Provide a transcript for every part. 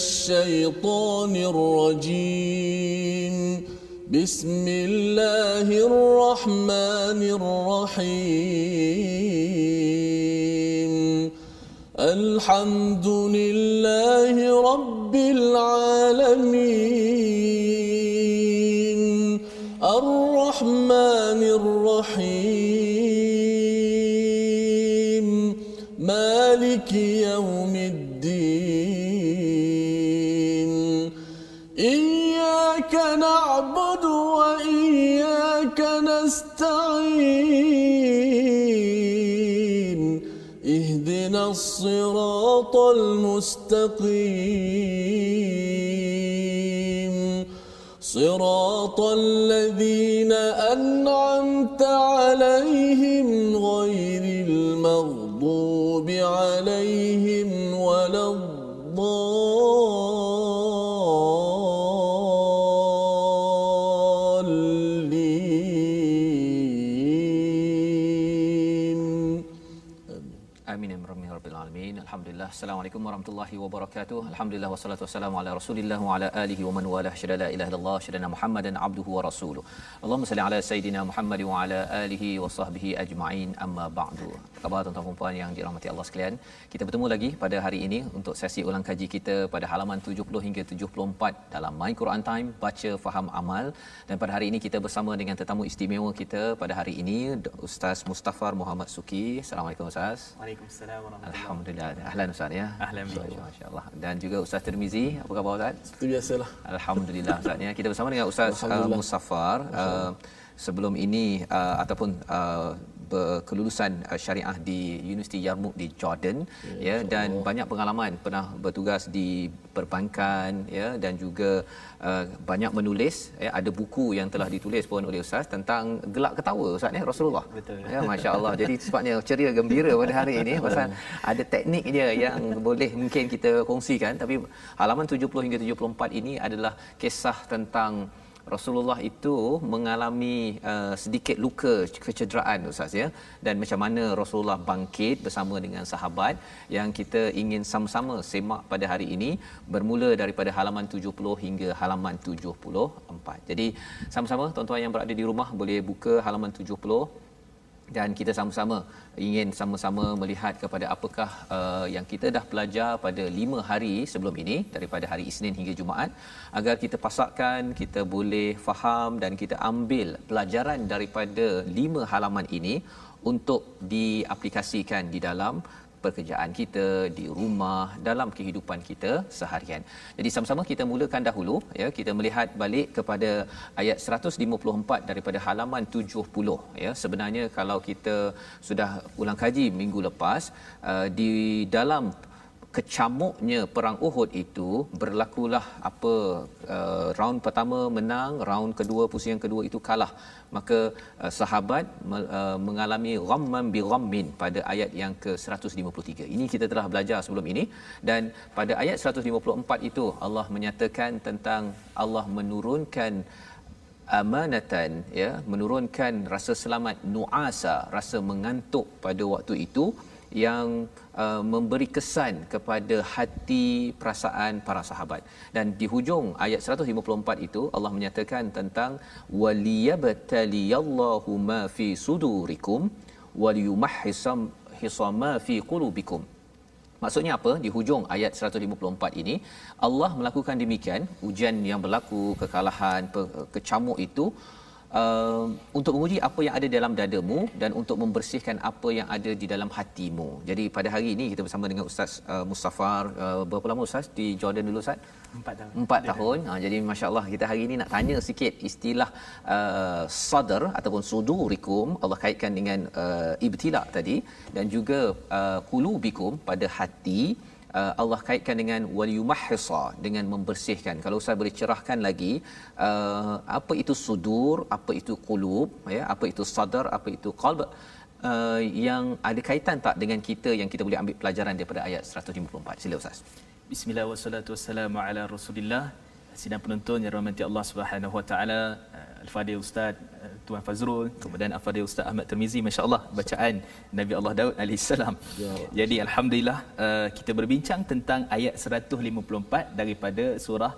الشيطان الرجيم. بسم الله الرحمن الرحيم. الحمد المستقيم صراط الذين أنعمت عليهم warahmatullahi wabarakatuh. Alhamdulillah wassalatu wassalamu ala Rasulillah wa ala alihi wa man walah. Syada la ilaha illallah, syada Muhammadan abduhu wa rasuluh. Allahumma salli ala sayidina Muhammad wa ala alihi wa sahbihi ajma'in. Amma ba'du. Apa khabar tuan-tuan dan puan yang dirahmati Allah sekalian? Kita bertemu lagi pada hari ini untuk sesi ulang kaji kita pada halaman 70 hingga 74 dalam My Quran Time baca faham amal dan pada hari ini kita bersama dengan tetamu istimewa kita pada hari ini Ustaz Mustafar Muhammad Suki. Assalamualaikum Ustaz. Waalaikumsalam warahmatullahi Alhamdulillah. Ahlan Ustaz ya. Ahlan Masya- Masya-Allah. Dan juga Ustaz Tirmizi, apa khabar Ustaz? Seperti biasalah Alhamdulillah Ustaz ya. Kita bersama dengan Ustaz uh. Musaffar uh, sebelum ini uh, ataupun uh, berkelulusan uh, syariah di Universiti Yarmouk di Jordan ya, dan banyak pengalaman pernah bertugas di perbankan ya dan juga uh, banyak menulis ya ada buku yang telah ditulis pun oleh ustaz tentang gelak ketawa ustaz ya Rasulullah. Betul. ya masya-Allah. Jadi sebabnya ceria gembira pada hari ini pasal ada teknik dia yang boleh mungkin kita kongsikan. Tapi halaman 70 hingga 74 ini adalah kisah tentang Rasulullah itu mengalami uh, sedikit luka kecederaan ustaz ya dan macam mana Rasulullah bangkit bersama dengan sahabat yang kita ingin sama-sama semak pada hari ini bermula daripada halaman 70 hingga halaman 74. Jadi sama-sama tuan-tuan yang berada di rumah boleh buka halaman 70 dan kita sama-sama ingin sama-sama melihat kepada apakah uh, yang kita dah belajar pada lima hari sebelum ini daripada hari Isnin hingga Jumaat agar kita pasakkan kita boleh faham dan kita ambil pelajaran daripada lima halaman ini untuk diaplikasikan di dalam pekerjaan kita di rumah dalam kehidupan kita seharian. Jadi sama-sama kita mulakan dahulu ya kita melihat balik kepada ayat 154 daripada halaman 70 ya sebenarnya kalau kita sudah ulang kaji minggu lepas uh, di dalam kecamuknya perang Uhud itu berlakulah apa uh, round pertama menang round kedua pusingan kedua itu kalah. Maka uh, sahabat uh, mengalami ghamman bi ghammin pada ayat yang ke-153 ini kita telah belajar sebelum ini. Dan pada ayat 154 itu Allah menyatakan tentang Allah menurunkan amanatan ya menurunkan rasa selamat nuasa rasa mengantuk pada waktu itu yang uh, memberi kesan kepada hati perasaan para sahabat dan di hujung ayat 154 itu Allah menyatakan tentang waliyabtaliyallahu ma fi sudurikum waliyumahhisam hisama fi qulubikum Maksudnya apa? Di hujung ayat 154 ini Allah melakukan demikian ujian yang berlaku kekalahan kecamuk itu uh, untuk menguji apa yang ada dalam dadamu dan untuk membersihkan apa yang ada di dalam hatimu. Jadi pada hari ini kita bersama dengan Ustaz uh, Mustafar uh, berapa lama Ustaz di Jordan dulu Ustaz? Empat tahun. Empat tahun. Ha, jadi masya Allah kita hari ini nak tanya sikit istilah uh, sadar ataupun sudurikum Allah kaitkan dengan uh, ibtila tadi dan juga uh, qulubikum pada hati uh, Allah kaitkan dengan waliyumahhisa dengan membersihkan. Kalau Ustaz boleh cerahkan lagi uh, apa itu sudur, apa itu qulub, ya, apa itu sadar, apa itu qalb uh, yang ada kaitan tak dengan kita yang kita boleh ambil pelajaran daripada ayat 154. Sila Ustaz. Bismillah wassalatu wassalamu ala Rasulillah. Sidang penonton yang rahmati Allah Subhanahu Wa Taala, uh, Al-Fadhil Ustaz uh, Tuan Fazrul, kemudian Al-Fadhil Ustaz Ahmad Tirmizi, masya-Allah bacaan Nabi Allah Daud alaihi salam. Jadi alhamdulillah uh, kita berbincang tentang ayat 154 daripada surah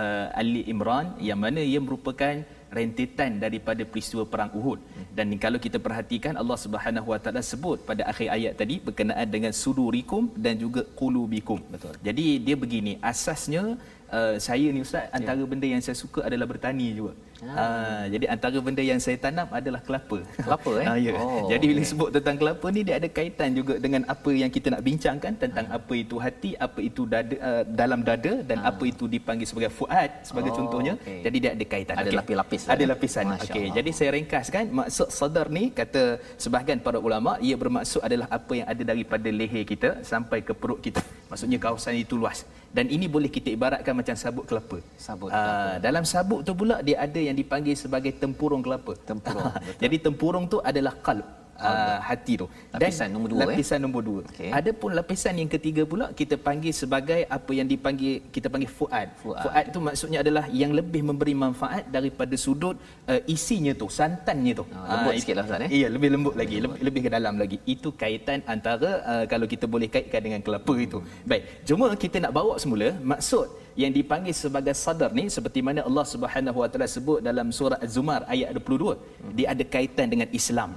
uh, Ali Imran yang mana ia merupakan rentetan daripada peristiwa perang Uhud. Dan kalau kita perhatikan Allah Subhanahu Wa Taala sebut pada akhir ayat tadi berkenaan dengan sudurikum dan juga qulubikum. Betul. Jadi dia begini asasnya uh, saya ni ustaz antara ya. benda yang saya suka adalah bertani juga Ha, jadi antara benda yang saya tanam adalah kelapa. Kelapa eh? Ha, ya. oh, jadi bila okay. sebut tentang kelapa ni dia ada kaitan juga dengan apa yang kita nak bincangkan tentang ha. apa itu hati, apa itu dada uh, dalam dada dan ha. apa itu dipanggil sebagai fuad sebagai oh, contohnya. Okay. Jadi dia ada kaitan. Ada okay. lapis-lapis. Ada lapisan. Okey. Jadi saya ringkaskan maksud sadar ni kata sebahagian para ulama ia bermaksud adalah apa yang ada daripada leher kita sampai ke perut kita. Maksudnya kawasan itu luas dan ini boleh kita ibaratkan macam sabut kelapa. Sabut. Ah, dalam sabut tu pula dia ada yang dipanggil sebagai tempurung kelapa. Tempurung. Jadi tempurung tu adalah qalb uh, hati tu. Dan lapisan nombor dua. Lapisan eh? nombor dua. Okay. Ada pun lapisan yang ketiga pula kita panggil sebagai apa yang dipanggil kita panggil fuad. Fuad, fuad tu maksudnya adalah yang lebih memberi manfaat daripada sudut uh, isinya tu, santannya tu. Oh, lembut uh, sikitlah Ustaz eh. Iya, lebih lembut lagi, lebih, lebih ke dalam lagi. Itu kaitan antara uh, kalau kita boleh kaitkan dengan kelapa itu. Baik, cuma kita nak bawa semula maksud yang dipanggil sebagai sadar ni seperti mana Allah Subhanahu Wa Taala sebut dalam surah Az-Zumar ayat 22 hmm. dia ada kaitan dengan Islam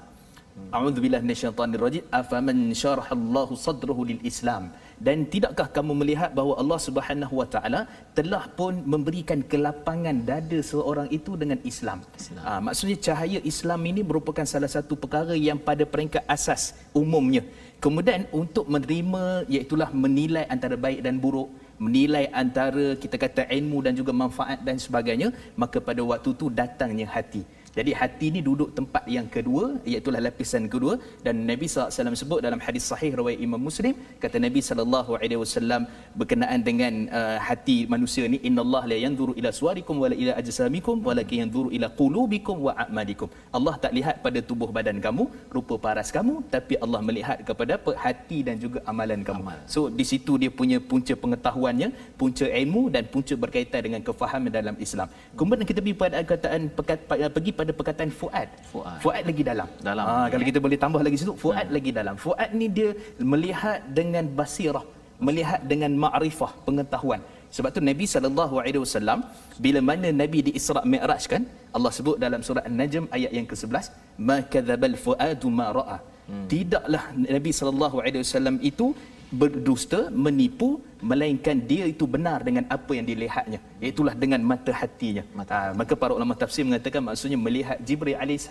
A'udzu billahi minasyaitonir rajim. Afaman syarahallahu sadrahu lil Islam. Dan tidakkah kamu melihat bahawa Allah Subhanahu wa taala telah pun memberikan kelapangan dada seorang itu dengan Islam. Islam. Ha, maksudnya cahaya Islam ini merupakan salah satu perkara yang pada peringkat asas umumnya. Kemudian untuk menerima iaitu menilai antara baik dan buruk, menilai antara kita kata ilmu dan juga manfaat dan sebagainya, maka pada waktu itu datangnya hati. Jadi hati ini duduk tempat yang kedua iaitu lapisan kedua dan Nabi SAW sebut dalam hadis sahih riwayat Imam Muslim kata Nabi SAW berkenaan dengan uh, hati manusia ni Allah la yanzuru ila suwarikum wala ila ajsamikum walakin yanzuru ila qulubikum wa a'malikum. Allah tak lihat pada tubuh badan kamu, rupa paras kamu tapi Allah melihat kepada apa hati dan juga amalan kamu. Amal. So di situ dia punya punca pengetahuannya, punca ilmu dan punca berkaitan dengan kefahaman dalam Islam. Kemudian kita pergi pada perkataan pergi pada pada perkataan fuad. Fuad, fuad lagi dalam. Dalam. Ha, kalau kita boleh tambah lagi situ, fuad hmm. lagi dalam. Fuad ni dia melihat dengan basirah, melihat dengan ma'rifah, pengetahuan. Sebab tu Nabi sallallahu alaihi wasallam bila mana Nabi di Isra Mi'raj kan, Allah sebut dalam surah An-Najm ayat yang ke-11, "Ma kadzabal fuadu ma ra'a." Hmm. Tidaklah Nabi sallallahu alaihi wasallam itu berdusta, menipu, melainkan dia itu benar dengan apa yang dilihatnya. Itulah dengan mata hatinya. Mata. Ha, maka para ulama tafsir mengatakan maksudnya melihat Jibril AS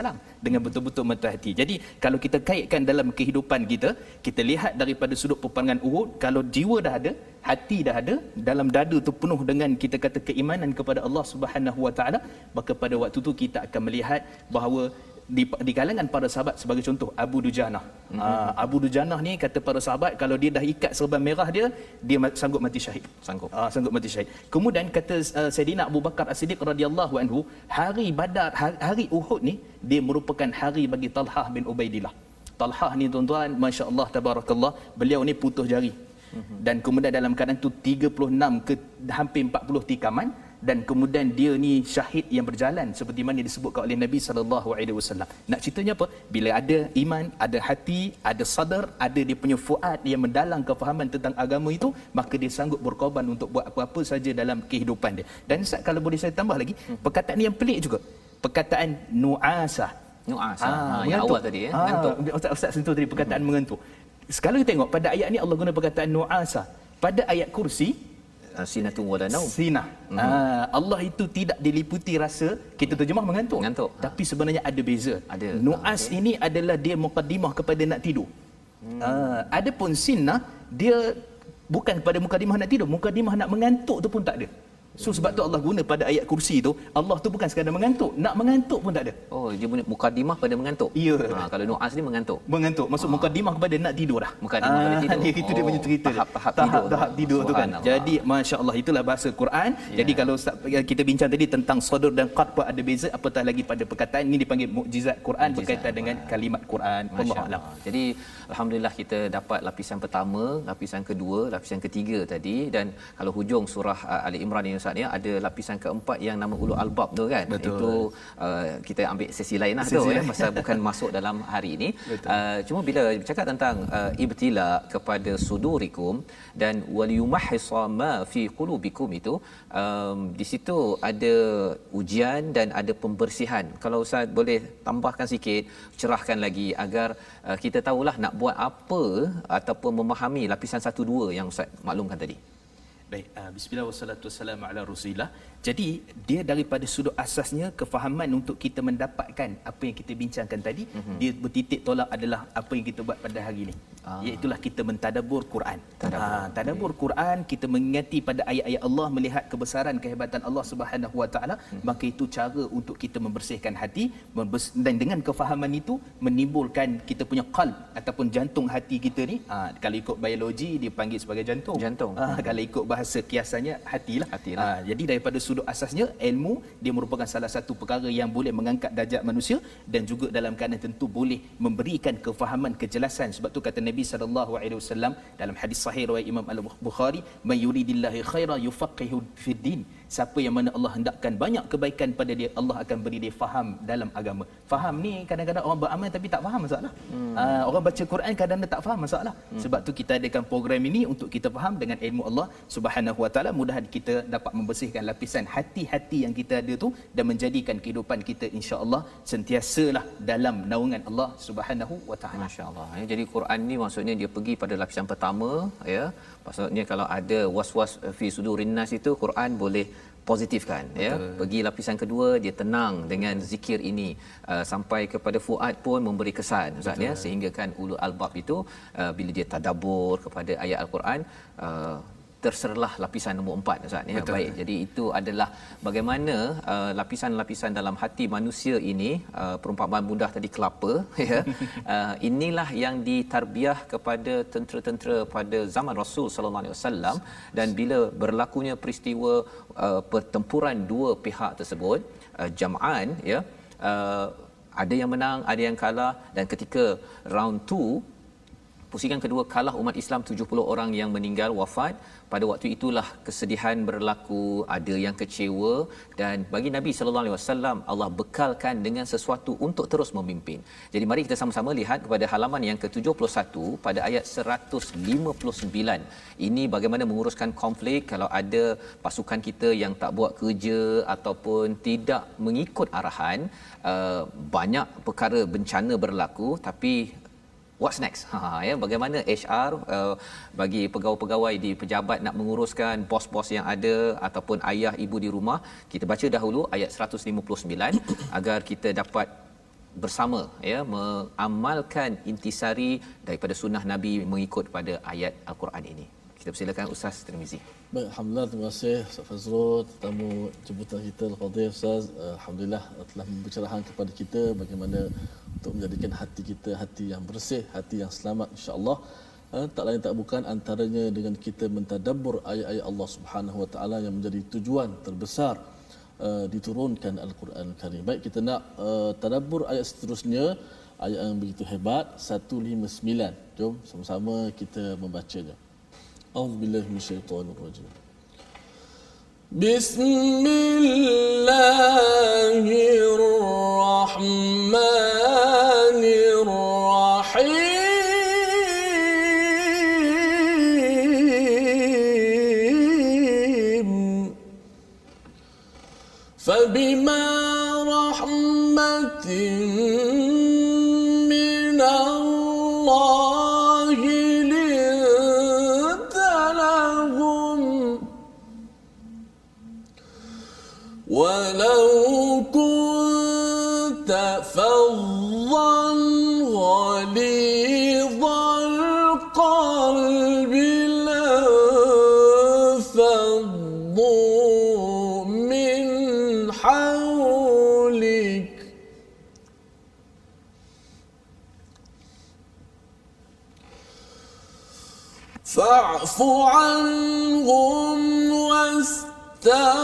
dengan betul-betul mata hati. Jadi kalau kita kaitkan dalam kehidupan kita, kita lihat daripada sudut peperangan Uhud, kalau jiwa dah ada, hati dah ada, dalam dada tu penuh dengan kita kata keimanan kepada Allah Subhanahu Wa Taala, maka pada waktu tu kita akan melihat bahawa di, di kalangan para sahabat sebagai contoh Abu Dujanah. Mm-hmm. Uh, Abu Dujanah ni kata para sahabat kalau dia dah ikat serban merah dia dia sanggup mati syahid. Sanggup. Uh, sanggup mati syahid. Kemudian kata uh, Saidina Abu Bakar As-Siddiq radhiyallahu anhu hari Badar hari, hari Uhud ni dia merupakan hari bagi Talhah bin Ubaidillah. Talhah ni tuan-tuan masya-Allah tabarakallah beliau ni putus jari. Mm-hmm. Dan kemudian dalam keadaan tu 36 ke hampir 40 tikaman dan kemudian dia ni syahid yang berjalan seperti mana disebutkan oleh Nabi sallallahu alaihi wasallam. Nak ceritanya apa? Bila ada iman, ada hati, ada sadar, ada dia punya fuad yang mendalam kefahaman tentang agama itu, maka dia sanggup berkorban untuk buat apa-apa saja dalam kehidupan dia. Dan Ustaz kalau boleh saya tambah lagi, hmm. perkataan yang pelik juga. Perkataan nu'asa. Nu'asa. Ha, ha, yang awal tadi ya, ha, mengantuk. Ustaz Ustaz sentuh tadi perkataan hmm. mengantuk. Sekarang kita tengok pada ayat ni Allah guna perkataan nu'asa. Pada ayat kursi Ah, sinatu wala naum. Sina. Mm-hmm. Uh, Allah itu tidak diliputi rasa kita terjemah mengantuk. Mengantuk. Tapi sebenarnya ada beza. Ada. Nuas okay. ini adalah dia mukadimah kepada nak tidur. Hmm. Uh, adapun sinna dia bukan kepada mukadimah nak tidur, mukadimah nak mengantuk tu pun tak ada. So sebab tu Allah guna pada ayat kursi tu Allah tu bukan sekadar mengantuk. Nak mengantuk pun tak ada. Oh dia punya mukadimah pada mengantuk? Ya. Ha, Kalau nu'as ni mengantuk? Mengantuk. Maksud ha. mukadimah kepada nak tidur dah Mukadimah ha, pada tidur. dia, Itu oh, dia. punya cerita Tahap-tahap tidur Tahap tidur tu kan. Jadi Masya Allah itulah bahasa Quran. Yeah. Jadi kalau kita bincang tadi tentang Sodur dan qad pun ada beza. Apatah lagi pada perkataan Ini dipanggil mukjizat Quran mukjizat. Berkaitan Quran. dengan kalimat Quran. Allah Allah Jadi Alhamdulillah kita dapat lapisan pertama Lapisan kedua Lapisan ketiga tadi. Dan kalau hujung surah uh, Ali Imran ini Ustaz ya ada lapisan keempat yang nama ulul albab tu kan. Betul. itu uh, kita ambil sesi lain lah tu Sesi ya pasal bukan masuk dalam hari ini. Uh, cuma bila bercakap tentang uh, ibtila kepada sudurikum dan waliyumahhisa ma fi qulubikum itu um, di situ ada ujian dan ada pembersihan. Kalau ustaz boleh tambahkan sikit cerahkan lagi agar uh, kita tahulah nak buat apa ataupun memahami lapisan satu dua yang ustaz maklumkan tadi Baik, uh, bismillah wassalatu wassalamu ala rasulillah. Jadi, dia daripada sudut asasnya kefahaman untuk kita mendapatkan apa yang kita bincangkan tadi, mm-hmm. dia bertitik tolak adalah apa yang kita buat pada hari ini. Ah. Iaitulah kita mentadabur Quran. Tadabbur. Ah, tadabbur Quran, kita mengingati pada ayat-ayat Allah melihat kebesaran kehebatan Allah Subhanahu wa taala, maka itu cara untuk kita membersihkan hati members- dan dengan kefahaman itu menimbulkan kita punya qalb ataupun jantung hati kita ni, ah, kalau ikut biologi dia panggil sebagai jantung. Jantung. Ah, kalau ikut bahasa kiasannya hatilah. Hatilah. Ah, jadi daripada sudut asasnya ilmu dia merupakan salah satu perkara yang boleh mengangkat darjat manusia dan juga dalam keadaan tentu boleh memberikan kefahaman kejelasan sebab tu kata Nabi sallallahu alaihi wasallam dalam hadis sahih riwayat Imam Al-Bukhari may yuridillahi khaira yufaqihu fid din siapa yang mana Allah hendakkan banyak kebaikan pada dia Allah akan beri dia faham dalam agama faham ni kadang-kadang orang beramal tapi tak faham masalah hmm. uh, orang baca Quran kadang-kadang tak faham masalah hmm. sebab tu kita adakan program ini untuk kita faham dengan ilmu Allah Subhanahu wa taala mudah kita dapat membersihkan lapisan hati-hati yang kita ada tu dan menjadikan kehidupan kita insya-Allah sentiasalah dalam naungan Allah Subhanahu wa taala Masya-Allah. Ya, jadi Quran ni maksudnya dia pergi pada lapisan pertama ya. Maksudnya kalau ada was-was fi sudurin nas itu Quran boleh positifkan ya. Pergi lapisan kedua dia tenang dengan zikir ini. Uh, sampai kepada fuad pun memberi kesan Ustaz ya. Sehingga kan ulul albab itu uh, bila dia tadabbur kepada ayat al-Quran uh, terserlah lapisan nombor empat Ustaz ya. Baik. Jadi itu adalah bagaimana uh, lapisan-lapisan dalam hati manusia ini uh, perumpamaan mudah tadi kelapa ya. Uh, inilah yang ditarbiah kepada tentera-tentera pada zaman Rasul sallallahu alaihi wasallam dan bila berlakunya peristiwa uh, pertempuran dua pihak tersebut uh, jam'an ya uh, ada yang menang, ada yang kalah dan ketika round 2 pusingan kedua kalah umat Islam 70 orang yang meninggal wafat pada waktu itulah kesedihan berlaku ada yang kecewa dan bagi Nabi sallallahu alaihi wasallam Allah bekalkan dengan sesuatu untuk terus memimpin. Jadi mari kita sama-sama lihat kepada halaman yang ke-71 pada ayat 159. Ini bagaimana menguruskan konflik kalau ada pasukan kita yang tak buat kerja ataupun tidak mengikut arahan uh, banyak perkara bencana berlaku tapi what's next? Ha ya. Bagaimana HR uh, bagi pegawai-pegawai di pejabat nak menguruskan bos-bos yang ada ataupun ayah ibu di rumah kita baca dahulu ayat 159 agar kita dapat bersama ya mengamalkan intisari daripada sunnah nabi mengikut pada ayat al-Quran ini. Kita persilakan Ustaz Tirmizi Baik, Alhamdulillah terima kasih Ustaz Fazrul tetamu jemputan kita Al-Qadir Ustaz Eh, Alhamdulillah telah membicarakan kepada kita bagaimana untuk menjadikan hati kita hati yang bersih, hati yang selamat insya-Allah. Eh, tak lain tak bukan antaranya dengan kita mentadabbur ayat-ayat Allah Subhanahu Wa Taala yang menjadi tujuan terbesar uh, diturunkan Al-Quran Karim. Baik kita nak uh, tadabbur ayat seterusnya ayat yang begitu hebat 159. Jom sama-sama kita membacanya. أعوذ بالله من الشيطان الرجيم. بسم الله الرحمن الرحيم. فبما رحمة حولك. فاعف عنهم واستغفر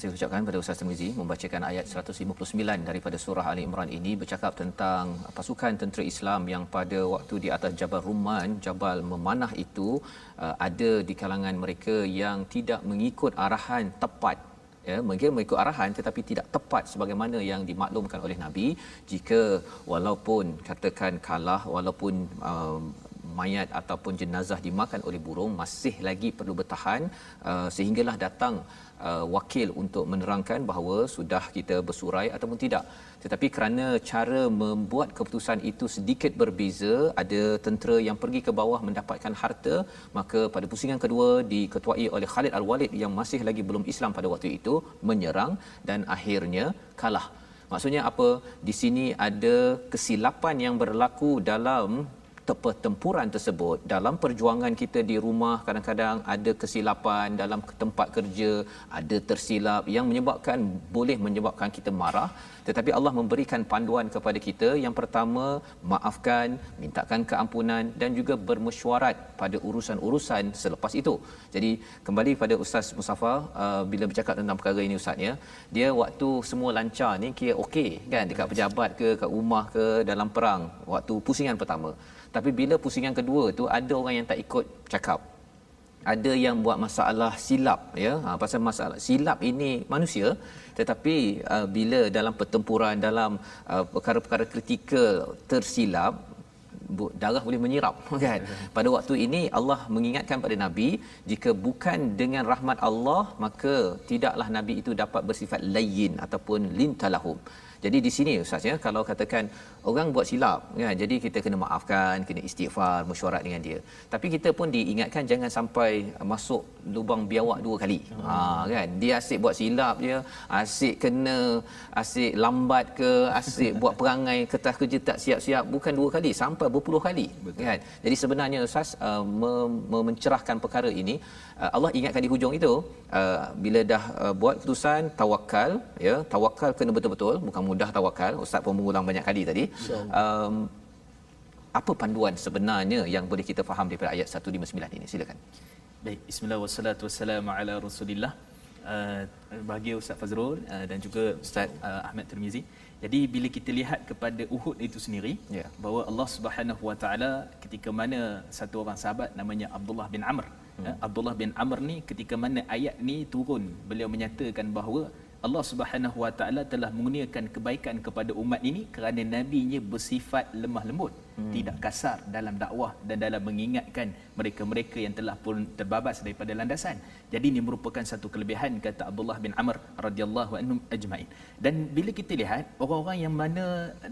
kasih ucapkan pada Ustaz Tirmizi membacakan ayat 159 daripada surah Ali Imran ini bercakap tentang pasukan tentera Islam yang pada waktu di atas Jabal Rumman, Jabal Memanah itu uh, ada di kalangan mereka yang tidak mengikut arahan tepat. Ya mungkin mengikut arahan tetapi tidak tepat sebagaimana yang dimaklumkan oleh nabi jika walaupun katakan kalah walaupun um, mayat ataupun jenazah dimakan oleh burung masih lagi perlu bertahan uh, sehinggalah datang uh, wakil untuk menerangkan bahawa sudah kita bersurai ataupun tidak. Tetapi kerana cara membuat keputusan itu sedikit berbeza ada tentera yang pergi ke bawah mendapatkan harta maka pada pusingan kedua diketuai oleh Khalid Al-Walid yang masih lagi belum Islam pada waktu itu menyerang dan akhirnya kalah. Maksudnya apa? Di sini ada kesilapan yang berlaku dalam pertempuran tersebut. Dalam perjuangan kita di rumah kadang-kadang ada kesilapan dalam tempat kerja ada tersilap yang menyebabkan boleh menyebabkan kita marah. Tetapi Allah memberikan panduan kepada kita. Yang pertama maafkan mintakan keampunan dan juga bermesyuarat pada urusan-urusan selepas itu. Jadi kembali pada Ustaz Mustafa uh, bila bercakap tentang perkara ini Ustaz ya. Dia waktu semua lancar ni kira okey kan? Dekat pejabat ke kat rumah ke dalam perang. Waktu pusingan pertama tapi bila pusingan kedua tu ada orang yang tak ikut cakap. Ada yang buat masalah silap ya. Ha, pasal masalah silap ini manusia. Tetapi uh, bila dalam pertempuran dalam uh, perkara-perkara kritikal tersilap darah boleh menyirap kan? Pada waktu ini Allah mengingatkan pada nabi jika bukan dengan rahmat Allah maka tidaklah nabi itu dapat bersifat layyin ataupun lintalahum jadi di sini ustaz ya kalau katakan orang buat silap kan jadi kita kena maafkan kena istighfar mesyuarat dengan dia tapi kita pun diingatkan jangan sampai masuk lubang biawak dua kali hmm. ha kan dia asyik buat silap je asyik kena asyik lambat ke asyik buat perangai kertas kerja tak siap-siap bukan dua kali sampai berpuluh kali Betul. kan jadi sebenarnya ustaz uh, mem- mencerahkan perkara ini uh, Allah ingatkan di hujung itu uh, bila dah uh, buat keputusan tawakal ya tawakal kena betul-betul bukan mudah tawakal ustaz pun mengulang banyak kali tadi um, apa panduan sebenarnya yang boleh kita faham daripada ayat 159 ini silakan Baik, bismillah wassalatu wassalamu ala Rasulillah. Uh, bahagia Ustaz Fazrul uh, dan juga Ustaz uh, Ahmad Tirmizi. Jadi bila kita lihat kepada Uhud itu sendiri Ya. bahawa Allah Subhanahu Wa Taala ketika mana satu orang sahabat namanya Abdullah bin Amr. Hmm. Uh, Abdullah bin Amr ni ketika mana ayat ni turun beliau menyatakan bahawa Allah Subhanahu Wa Taala telah mengurniakan kebaikan kepada umat ini kerana nabinya bersifat lemah lembut, hmm. tidak kasar dalam dakwah dan dalam mengingatkan mereka-mereka yang telah pun terbabas daripada landasan. Jadi ini merupakan satu kelebihan kata Abdullah bin Amr radhiyallahu anhum ajmain. Dan bila kita lihat orang-orang yang mana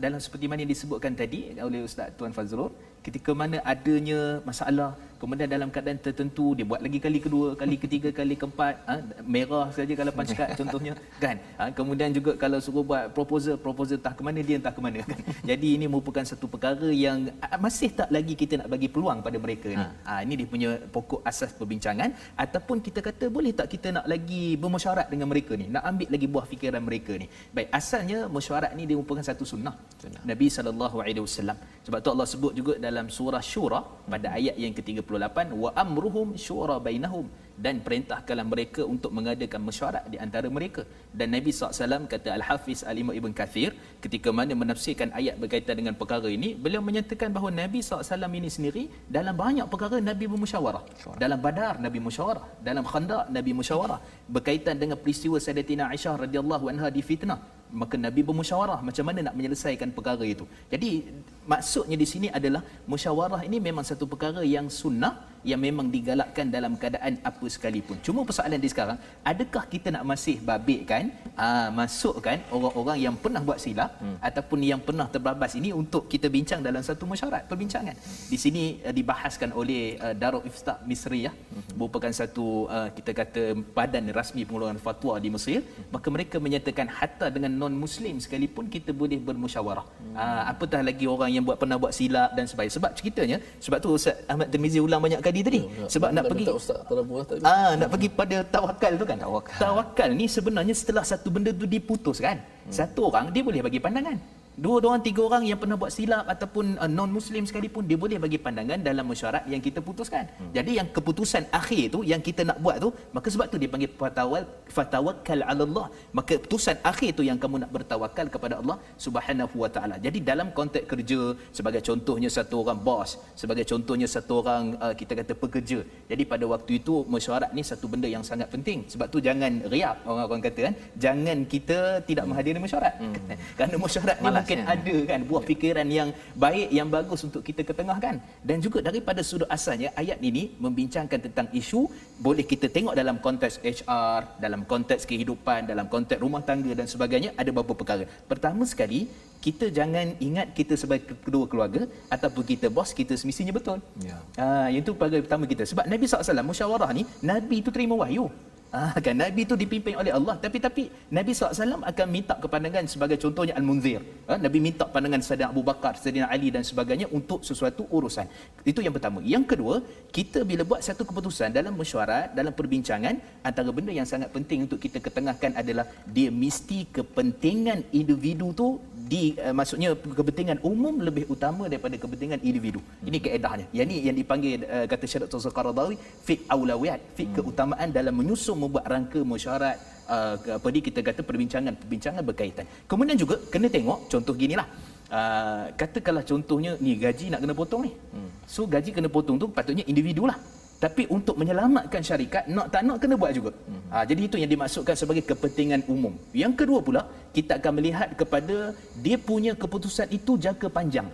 dalam seperti mana yang disebutkan tadi oleh Ustaz Tuan Fazrul ketika mana adanya masalah kemudian dalam keadaan tertentu dia buat lagi kali kedua kali ketiga kali keempat ha, merah saja kalau pancat contohnya kan? Ha, kemudian juga kalau suruh buat proposal proposal entah ke mana dia entah ke mana kan? Jadi ini merupakan satu perkara yang masih tak lagi kita nak bagi peluang pada mereka ni. Ha, ini dia punya pokok asas perbincangan. Ataupun kita kata boleh tak kita nak lagi bermesyuarat dengan mereka ni? Nak ambil lagi buah fikiran mereka ni? Baik asalnya mesyuarat ni dia merupakan satu sunnah, sunnah. Nabi sallallahu alaihi wasallam. Sebab tu Allah sebut juga dalam surah syura pada ayat yang ke-38 wa amruhum syura bainahum dan perintahkanlah mereka untuk mengadakan mesyuarat di antara mereka. Dan Nabi SAW kata Al-Hafiz Al-Imam Ibn Kathir ketika mana menafsirkan ayat berkaitan dengan perkara ini beliau menyatakan bahawa Nabi SAW ini sendiri dalam banyak perkara Nabi bermusyawarah. Dalam Badar Nabi musyawarah. Dalam Khandaq Nabi musyawarah. Berkaitan dengan peristiwa Sayyidatina Aisyah radhiyallahu anha di fitnah maka Nabi bermusyawarah macam mana nak menyelesaikan perkara itu jadi maksudnya di sini adalah musyawarah ini memang satu perkara yang sunnah yang memang digalakkan dalam keadaan apa sekalipun. Cuma persoalan di sekarang, adakah kita nak masih babitkan, aa, masukkan orang-orang yang pernah buat silap hmm. ataupun yang pernah terbabas ini untuk kita bincang dalam satu mesyuarat perbincangan. Di sini uh, dibahaskan oleh uh, Darul Ifta Misriyah, hmm. merupakan satu uh, kita kata badan rasmi pengeluaran fatwa di Mesir, hmm. maka mereka menyatakan hatta dengan non-muslim sekalipun kita boleh bermusyawarah. Hmm. Aa, apatah lagi orang yang buat pernah buat silap dan sebagainya. Sebab ceritanya, sebab tu Ustaz Ahmad Tirmizi ulang banyak kali tadi. Ya, ya. Sebab nak pergi Ustaz tadi. Ah, nak pergi pada tawakal tu kan. Tawakal. Tawakal ni sebenarnya setelah satu benda tu diputuskan, hmm. satu orang dia boleh bagi pandangan. Dua orang, tiga orang yang pernah buat silap ataupun uh, non-Muslim sekalipun, dia boleh bagi pandangan dalam mesyuarat yang kita putuskan. Hmm. Jadi yang keputusan akhir tu, yang kita nak buat tu, maka sebab tu dia panggil fatawal, fatawakal ala Allah. Maka keputusan akhir tu yang kamu nak bertawakal kepada Allah subhanahu wa ta'ala. Jadi dalam konteks kerja, sebagai contohnya satu orang bos, sebagai contohnya satu orang uh, kita kata pekerja. Jadi pada waktu itu, mesyuarat ni satu benda yang sangat penting. Sebab tu jangan riak, orang-orang kata kan. Jangan kita tidak menghadiri mesyuarat. Hmm. Kerana mesyuarat ni mungkin ada kan buah fikiran yang baik yang bagus untuk kita ketengahkan dan juga daripada sudut asalnya ayat ini membincangkan tentang isu boleh kita tengok dalam konteks HR dalam konteks kehidupan dalam konteks rumah tangga dan sebagainya ada beberapa perkara. Pertama sekali kita jangan ingat kita sebagai kedua keluarga ataupun kita bos kita semestinya betul. Ya. Ah itu perkara pertama kita. Sebab Nabi SAW musyawarah ni Nabi itu terima wahyu. Ah, kan Nabi itu dipimpin oleh Allah tapi tapi Nabi SAW akan minta kepandangan sebagai contohnya Al-Munzir. Ah, Nabi minta pandangan Sayyidina Abu Bakar, Sayyidina Ali dan sebagainya untuk sesuatu urusan. Itu yang pertama. Yang kedua, kita bila buat satu keputusan dalam mesyuarat, dalam perbincangan, antara benda yang sangat penting untuk kita ketengahkan adalah dia mesti kepentingan individu tu di uh, maksudnya kepentingan umum lebih utama daripada kepentingan individu. Hmm. Ini kaedahnya. Yang ini yang dipanggil uh, kata Syarif Tuan Qaradawi fi aulawiyat, fi hmm. keutamaan dalam menyusun membuat rangka mesyuarat uh, apa ni kita kata perbincangan-perbincangan berkaitan. Kemudian juga kena tengok contoh ginilah. Uh, katakanlah contohnya ni gaji nak kena potong ni. Hmm. So gaji kena potong tu patutnya individu lah tapi untuk menyelamatkan syarikat nak tak nak kena buat juga. Hmm. Ha, jadi itu yang dimaksudkan sebagai kepentingan umum. Yang kedua pula kita akan melihat kepada dia punya keputusan itu jangka panjang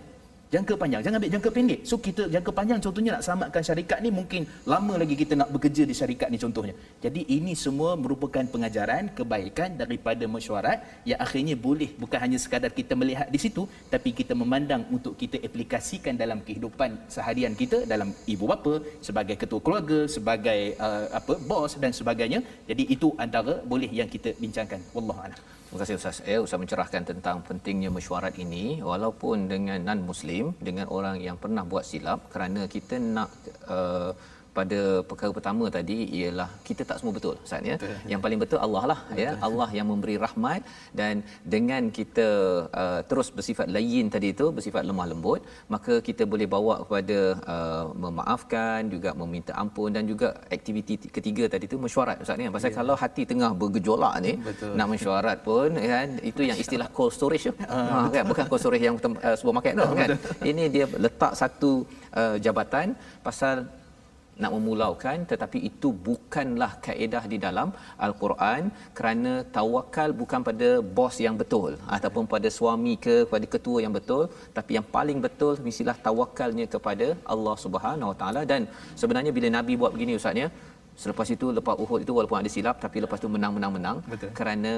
jangka panjang. Jangan ambil jangka pendek. So kita jangka panjang contohnya nak selamatkan syarikat ni mungkin lama lagi kita nak bekerja di syarikat ni contohnya. Jadi ini semua merupakan pengajaran kebaikan daripada mesyuarat yang akhirnya boleh bukan hanya sekadar kita melihat di situ tapi kita memandang untuk kita aplikasikan dalam kehidupan seharian kita dalam ibu bapa sebagai ketua keluarga sebagai uh, apa bos dan sebagainya. Jadi itu antara boleh yang kita bincangkan. Wallahu a'lam Terima kasih Ustaz. Eh, Ustaz mencerahkan tentang pentingnya mesyuarat ini walaupun dengan non-muslim, dengan orang yang pernah buat silap kerana kita nak uh, pada perkara pertama tadi ialah kita tak semua betul Ustaz ya. Betul. Yang paling betul Allah lah ya. betul. ya. Allah yang memberi rahmat dan dengan kita uh, terus bersifat layin tadi itu bersifat lemah lembut maka kita boleh bawa kepada uh, memaafkan juga meminta ampun dan juga aktiviti ketiga tadi itu mesyuarat Ustaz ni. Pasal ya. kalau hati tengah bergejolak ni betul. nak mesyuarat pun kan itu yang istilah cold storage tu. ha, kan bukan cold storage yang uh, supermarket tu kan. Ini dia letak satu uh, jabatan pasal nak memulaukan tetapi itu bukanlah kaedah di dalam al-Quran kerana tawakal bukan pada bos yang betul ataupun pada suami ke pada ketua yang betul tapi yang paling betul mestilah tawakalnya kepada Allah Subhanahu Wa Taala. Dan sebenarnya bila nabi buat begini ustaznya selepas itu lepas Uhud itu walaupun ada silap tapi lepas itu menang menang menang kerana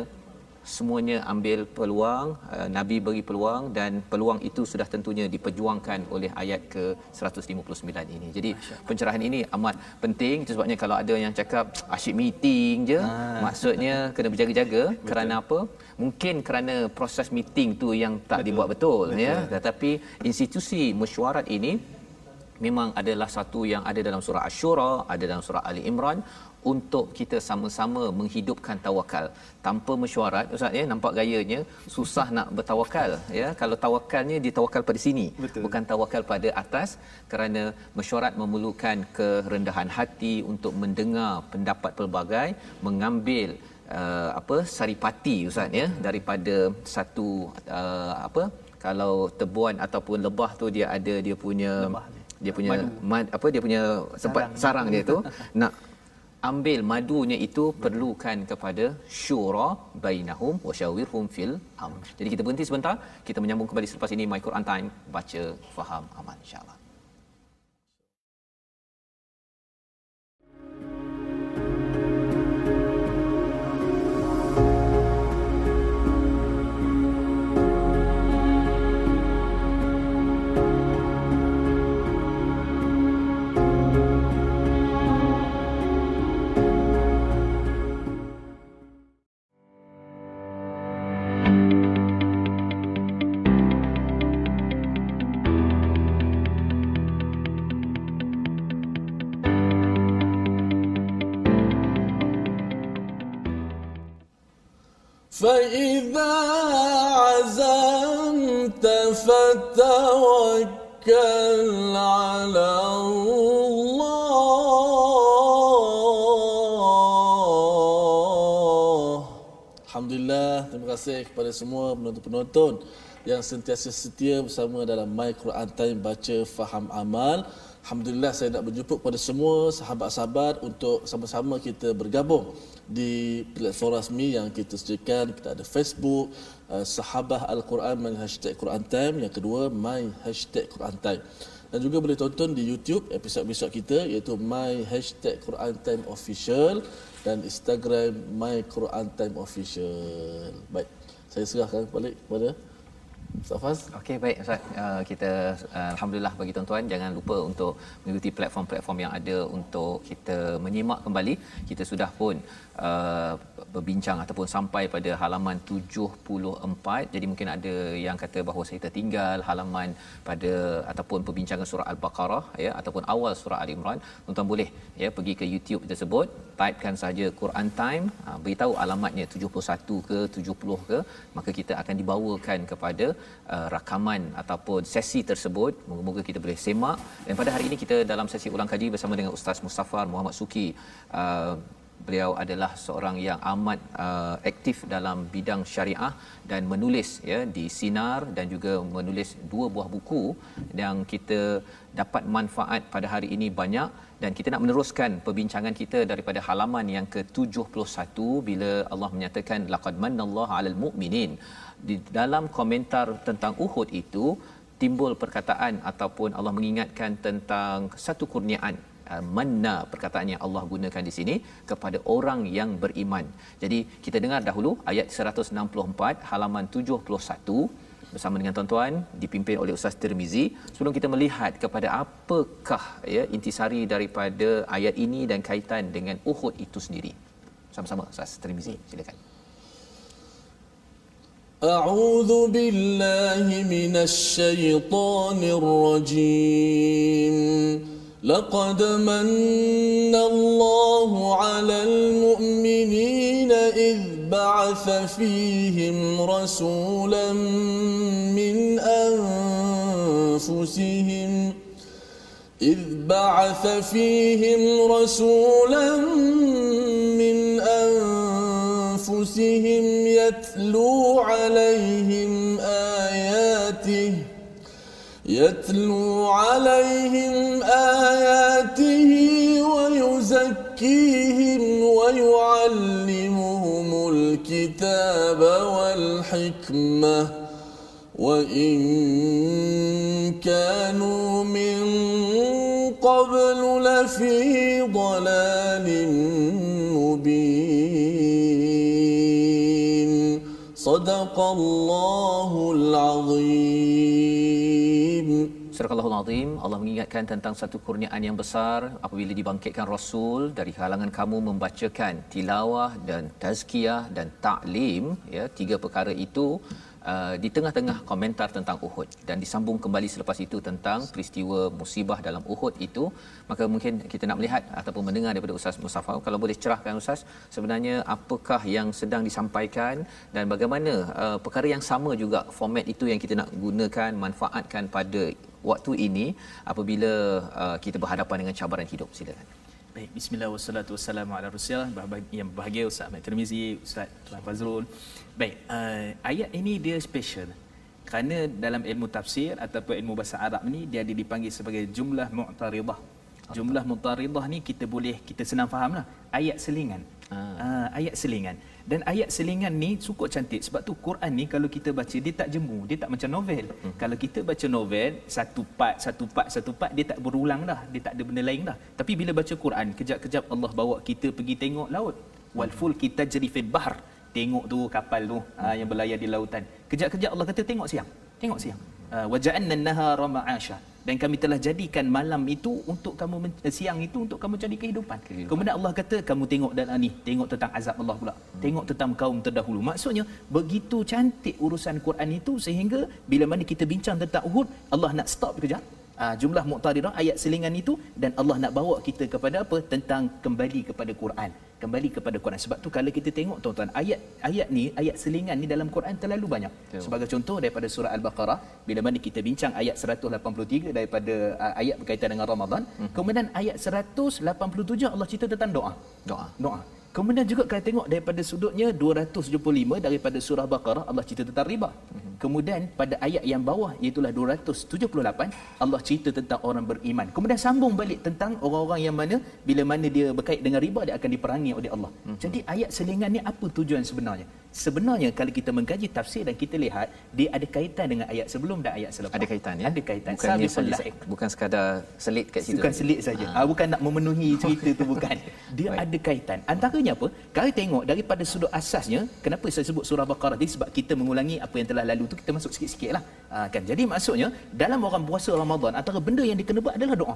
semuanya ambil peluang uh, nabi beri peluang dan peluang itu sudah tentunya diperjuangkan oleh ayat ke 159 ini. Jadi pencerahan ini amat penting. Itu sebabnya kalau ada yang cakap asyik meeting je. Ha. maksudnya kena berjaga-jaga. Kerana apa? Mungkin kerana proses meeting tu yang tak betul. dibuat betul, ya. betul. Ya tetapi institusi mesyuarat ini memang adalah satu yang ada dalam surah Asy-Syura, ada dalam surah Ali Imran untuk kita sama-sama menghidupkan tawakal. Tanpa mesyuarat ustaz ya nampak gayanya susah nak bertawakal ya. Kalau tawakalnya ditawakal pada sini Betul. bukan tawakal pada atas kerana mesyuarat memerlukan kerendahan hati untuk mendengar pendapat pelbagai mengambil uh, apa saripati ustaz ya daripada satu uh, apa kalau tebuan ataupun lebah tu dia ada dia punya lebah dia. punya mad, apa dia punya sarang, sarang dia tu nak ambil madunya itu perlukan kepada syura bainahum wa syawirhum fil amr. Jadi kita berhenti sebentar, kita menyambung kembali selepas ini My Quran Time baca faham aman insya-Allah. فإذا عزمت فتوكل على Allah. Alhamdulillah, terima kasih kepada semua penonton-penonton yang sentiasa setia bersama dalam My Quran Time baca faham amal. Alhamdulillah saya nak berjumpa kepada semua sahabat-sahabat untuk sama-sama kita bergabung di platform rasmi yang kita sediakan. Kita ada Facebook, uh, Sahabah Al-Quran My Hashtag Quran Time. Yang kedua, My Hashtag Quran Time. Dan juga boleh tonton di YouTube episod-episod kita iaitu My Hashtag Quran Time Official dan Instagram My Quran Time Official. Baik, saya serahkan balik kepada Ustaz. Okey baik Ustaz. Uh, kita uh, alhamdulillah bagi tuan-tuan jangan lupa untuk mengikuti platform-platform yang ada untuk kita menyimak kembali. Kita sudah pun uh, berbincang ataupun sampai pada halaman 74 jadi mungkin ada yang kata bahawa saya tertinggal halaman pada ataupun perbincangan surah al-baqarah ya ataupun awal surah al-imran tuan-tuan boleh ya pergi ke YouTube tersebut typekan saja Quran time. Uh, beritahu alamatnya 71 ke 70 ke maka kita akan dibawakan kepada uh, rakaman ataupun sesi tersebut. Moga-moga kita boleh semak. Dan pada hari ini kita dalam sesi ulang kaji bersama dengan Ustaz Mustafar Muhammad Suki. Uh, beliau adalah seorang yang amat uh, aktif dalam bidang syariah dan menulis ya di Sinar dan juga menulis dua buah buku yang kita dapat manfaat pada hari ini banyak. Dan kita nak meneruskan perbincangan kita daripada halaman yang ke-71 bila Allah menyatakan laqad manallahu 'alal mu'minin di dalam komentar tentang Uhud itu timbul perkataan ataupun Allah mengingatkan tentang satu kurniaan uh, manna perkataan yang Allah gunakan di sini kepada orang yang beriman. Jadi kita dengar dahulu ayat 164 halaman 71 bersama dengan tuan-tuan dipimpin oleh Ustaz Tirmizi sebelum kita melihat kepada apakah ya intisari daripada ayat ini dan kaitan dengan Uhud itu sendiri. Sama-sama Ustaz Tirmizi silakan. أعوذ بالله من الشيطان الرجيم. لقد من الله على المؤمنين إذ بعث فيهم رسولا من أنفسهم. إذ بعث فيهم رسولا من أنفسهم يتلو عليهم آياته يتلو عليهم آياته ويزكيهم ويعلمهم الكتاب والحكمة. وإن كانوا من قبل لفي ضلال مبين. صدق الله العظيم Surah Al-Azim Allah mengingatkan tentang satu kurniaan yang besar apabila dibangkitkan rasul dari kalangan kamu membacakan tilawah dan tazkiyah dan taklim ya tiga perkara itu uh, di tengah-tengah komentar tentang Uhud. Dan disambung kembali selepas itu tentang peristiwa musibah dalam Uhud itu maka mungkin kita nak melihat ataupun mendengar daripada Ustaz Mustafa kalau boleh cerahkan Ustaz sebenarnya apakah yang sedang disampaikan dan bagaimana uh, perkara yang sama juga format itu yang kita nak gunakan manfaatkan pada waktu ini apabila uh, kita berhadapan dengan cabaran hidup? Silakan Baik, bismillah wassalatu wassalamu ala rasulillah yang berbahagia Ustaz Ahmad Tirmizi, Ustaz Tuan Fazrul. Baik, uh, ayat ini dia special. Kerana dalam ilmu tafsir ataupun ilmu bahasa Arab ni dia ada dipanggil sebagai jumlah mu'taridah. Jumlah mu'taridah ni kita boleh kita senang fahamlah. Ayat selingan. Ah. Uh, ayat selingan. Dan ayat selingan ni cukup cantik sebab tu Quran ni kalau kita baca dia tak jemu, dia tak macam novel. Hmm. Kalau kita baca novel satu part, satu part, satu part dia tak berulang dah, dia tak ada benda lain dah. Tapi bila baca Quran, kejap-kejap Allah bawa kita pergi tengok laut. Wal ful kita jadi fil bahr. Tengok tu kapal tu hmm. yang berlayar di lautan. Kejap-kejap Allah kata tengok siang. Tengok siang. Uh, wa ja'alna an-nahara ma'asha dan kami telah jadikan malam itu untuk kamu eh, siang itu untuk kamu cari kehidupan. kehidupan. Kemudian Allah kata kamu tengok dan ni, tengok tentang azab Allah pula. Hmm. Tengok tentang kaum terdahulu. Maksudnya begitu cantik urusan Quran itu sehingga bila mana kita bincang tentang Uhud, Allah nak stop kejap. Uh, jumlah muqtaridah ayat selingan itu dan Allah nak bawa kita kepada apa tentang kembali kepada Quran kembali kepada Quran sebab tu kalau kita tengok tuan-tuan ayat ayat ni ayat selingan ni dalam Quran terlalu banyak Betul. sebagai contoh daripada surah al-baqarah bila mana kita bincang ayat 183 daripada uh, ayat berkaitan dengan Ramadan hmm. kemudian ayat 187 Allah cerita tentang doa Doa. doa Kemudian juga kalau tengok daripada sudutnya 275 daripada surah Baqarah Allah cerita tentang riba. Kemudian pada ayat yang bawah iaitu 278 Allah cerita tentang orang beriman. Kemudian sambung balik tentang orang-orang yang mana bila mana dia berkait dengan riba dia akan diperangi oleh Allah. Jadi ayat selingan ni apa tujuan sebenarnya? Sebenarnya kalau kita mengkaji tafsir dan kita lihat dia ada kaitan dengan ayat sebelum dan ayat selepas. Ada kaitan ya. Ada kaitan. Saja, lahiq. bukan sekadar selit kat situ. Bukan selit saja. Ha. bukan nak memenuhi cerita tu bukan. Dia Baik. ada kaitan. Antaranya apa? Kalau tengok daripada sudut asasnya, kenapa saya sebut surah Baqarah ni sebab kita mengulangi apa yang telah lalu tu kita masuk sikit-sikit lah. Ha, kan. Jadi maksudnya dalam orang puasa Ramadan antara benda yang dikena buat adalah doa.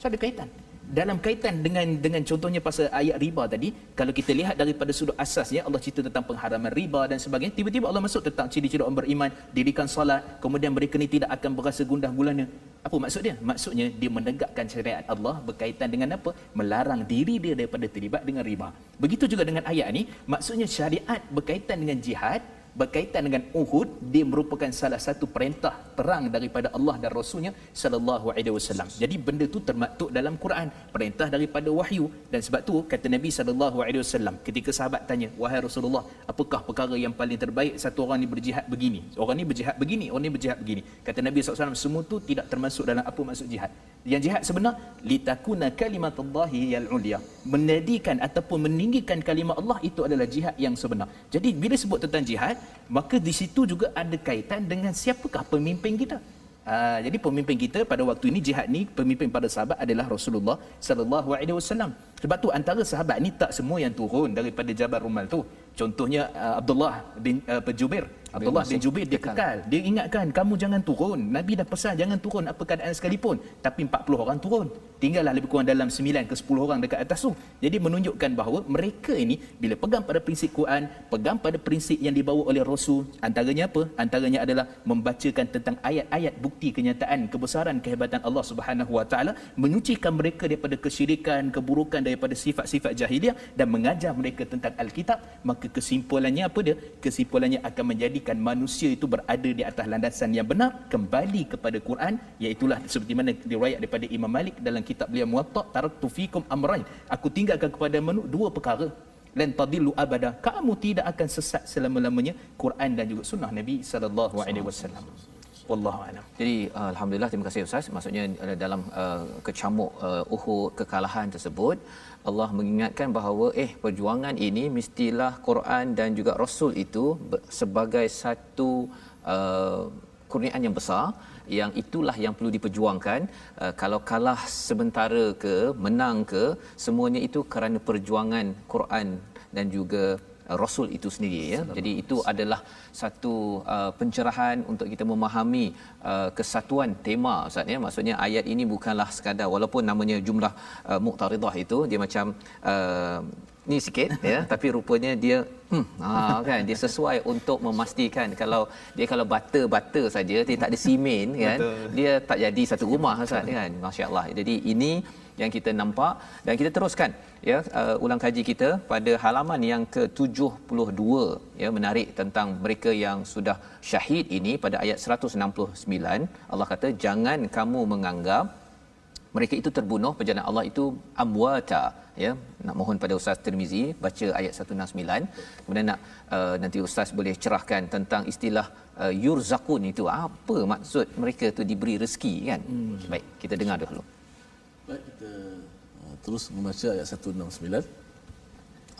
So ada kaitan. Dalam kaitan dengan dengan contohnya pasal ayat riba tadi, kalau kita lihat daripada sudut asasnya Allah cerita tentang pengharaman riba dan sebagainya, tiba-tiba Allah masuk tentang ciri-ciri orang beriman, dirikan solat, kemudian mereka ni tidak akan berasa gundah gulana. Apa maksud dia? Maksudnya dia menegakkan syariat Allah berkaitan dengan apa? Melarang diri dia daripada terlibat dengan riba. Begitu juga dengan ayat ni, maksudnya syariat berkaitan dengan jihad berkaitan dengan Uhud dia merupakan salah satu perintah perang daripada Allah dan Rasulnya sallallahu alaihi wasallam. Jadi benda tu termaktub dalam Quran, perintah daripada wahyu dan sebab tu kata Nabi sallallahu alaihi wasallam ketika sahabat tanya, "Wahai Rasulullah, apakah perkara yang paling terbaik satu orang ni berjihad begini? Orang ni berjihad begini, orang ni berjihad begini." Kata Nabi SAW, semua tu tidak termasuk dalam apa maksud jihad. Yang jihad sebenar litakuna kalimatullahi yal ulia. Menadikan ataupun meninggikan kalimah Allah itu adalah jihad yang sebenar. Jadi bila sebut tentang jihad, maka di situ juga ada kaitan dengan siapakah pemimpin kita. Uh, jadi pemimpin kita pada waktu ini jihad ni pemimpin pada sahabat adalah Rasulullah sallallahu alaihi wasallam. Sebab tu antara sahabat ni tak semua yang turun daripada Jabal Rumal tu. Contohnya uh, Abdullah bin uh, Jubair. Abdullah bin Jubair dia kekal. Dia ingatkan kamu jangan turun. Nabi dah pesan jangan turun apa keadaan sekalipun. Tapi 40 orang turun. Tinggallah lebih kurang dalam 9 ke 10 orang dekat atas tu. Jadi menunjukkan bahawa mereka ini bila pegang pada prinsip Quran, pegang pada prinsip yang dibawa oleh Rasul, antaranya apa? Antaranya adalah membacakan tentang ayat-ayat bukti kenyataan kebesaran kehebatan Allah Subhanahu Wa Taala, menyucikan mereka daripada kesyirikan, keburukan daripada sifat-sifat jahiliah dan mengajar mereka tentang Alkitab, maka kesimpulannya apa dia? Kesimpulannya akan menjadikan manusia itu berada di atas landasan yang benar kembali kepada Quran iaitulah seperti mana diriwayat daripada Imam Malik dalam kitab beliau Muwatta taraktu fikum amrain aku tinggalkan kepada menu dua perkara. Lan tadillu abada. Kamu tidak akan sesat selama-lamanya. Quran dan juga sunnah Nabi sallallahu alaihi wasallam. Wallahu alam. Jadi uh, alhamdulillah terima kasih ustaz. Maksudnya uh, dalam uh, kecamuk uh, Uhud kekalahan tersebut Allah mengingatkan bahawa eh perjuangan ini mestilah Quran dan juga Rasul itu sebagai satu uh, kurniaan yang besar yang itulah yang perlu diperjuangkan. Uh, kalau kalah sementara ke menang ke semuanya itu kerana perjuangan Quran dan juga Rasul itu sendiri ya. Jadi itu adalah satu uh, pencerahan untuk kita memahami uh, kesatuan tema Ustaz ya. Maksudnya ayat ini bukanlah sekadar walaupun namanya jumlah uh, muqtaridah itu dia macam uh, ni sikit ya tapi rupanya dia hmm ha kan dia sesuai untuk memastikan kalau dia kalau bata-bata saja dia tak ada simen kan Betul. dia tak jadi satu rumah Ustaz kan masya-Allah jadi ini yang kita nampak dan kita teruskan ya uh, ulang kaji kita pada halaman yang ke-72 ya menarik tentang mereka yang sudah syahid ini pada ayat 169 Allah kata jangan kamu menganggap mereka itu terbunuh perjalanan Allah itu amwata. Ya nak mohon pada ustaz Tirmizi baca ayat 169 kemudian nak uh, nanti ustaz boleh cerahkan tentang istilah uh, yurzakun itu. Apa maksud mereka tu diberi rezeki kan? Hmm. baik kita dengar dulu Baik, kita uh, terus membaca ayat 169.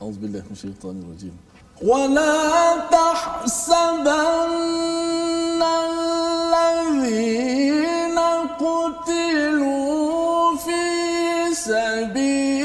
Auzubillahi minasyaitanir rajim. ولا تحسبن الذين قتلوا في سبيل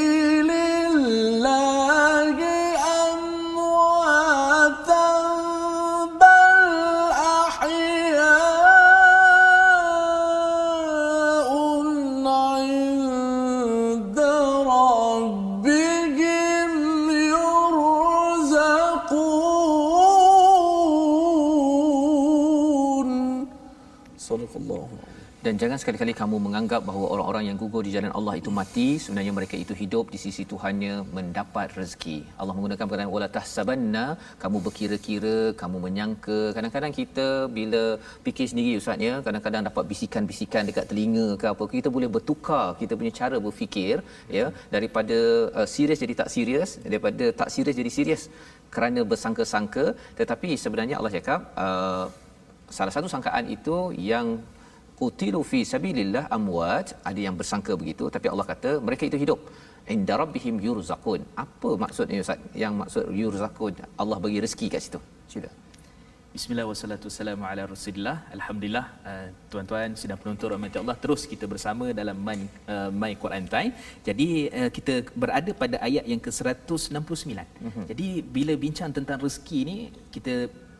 dan jangan sekali-kali kamu menganggap bahawa orang-orang yang gugur di jalan Allah itu mati. Sebenarnya mereka itu hidup di sisi Tuhannya mendapat rezeki. Allah menggunakan perkataan wala tahsabanna. Kamu berkira-kira kamu menyangka. Kadang-kadang kita bila fikir sendiri ustaz ya kadang-kadang dapat bisikan-bisikan dekat telinga ke apa kita boleh bertukar kita punya cara berfikir ya daripada uh, serius jadi tak serius daripada tak serius jadi serius kerana bersangka-sangka. Tetapi sebenarnya Allah cakap uh, salah satu sangkaan itu yang qutilu fi sabilillah amwat. Ada yang bersangka begitu tapi Allah kata mereka itu hidup. Inda rabbihim yurzaqun. Apa maksudnya ustaz? Yang maksud yurzaqun? Allah bagi rezeki kat situ. Sila. Bismillah wassalatu wassalamu ala rasulillah. Alhamdulillah uh, tuan-tuan sidang penonton rahmat Allah. Terus kita bersama dalam My, uh, My Quran Time. Jadi uh, kita berada pada ayat yang ke-169. Mm-hmm. Jadi bila bincang tentang rezeki ni kita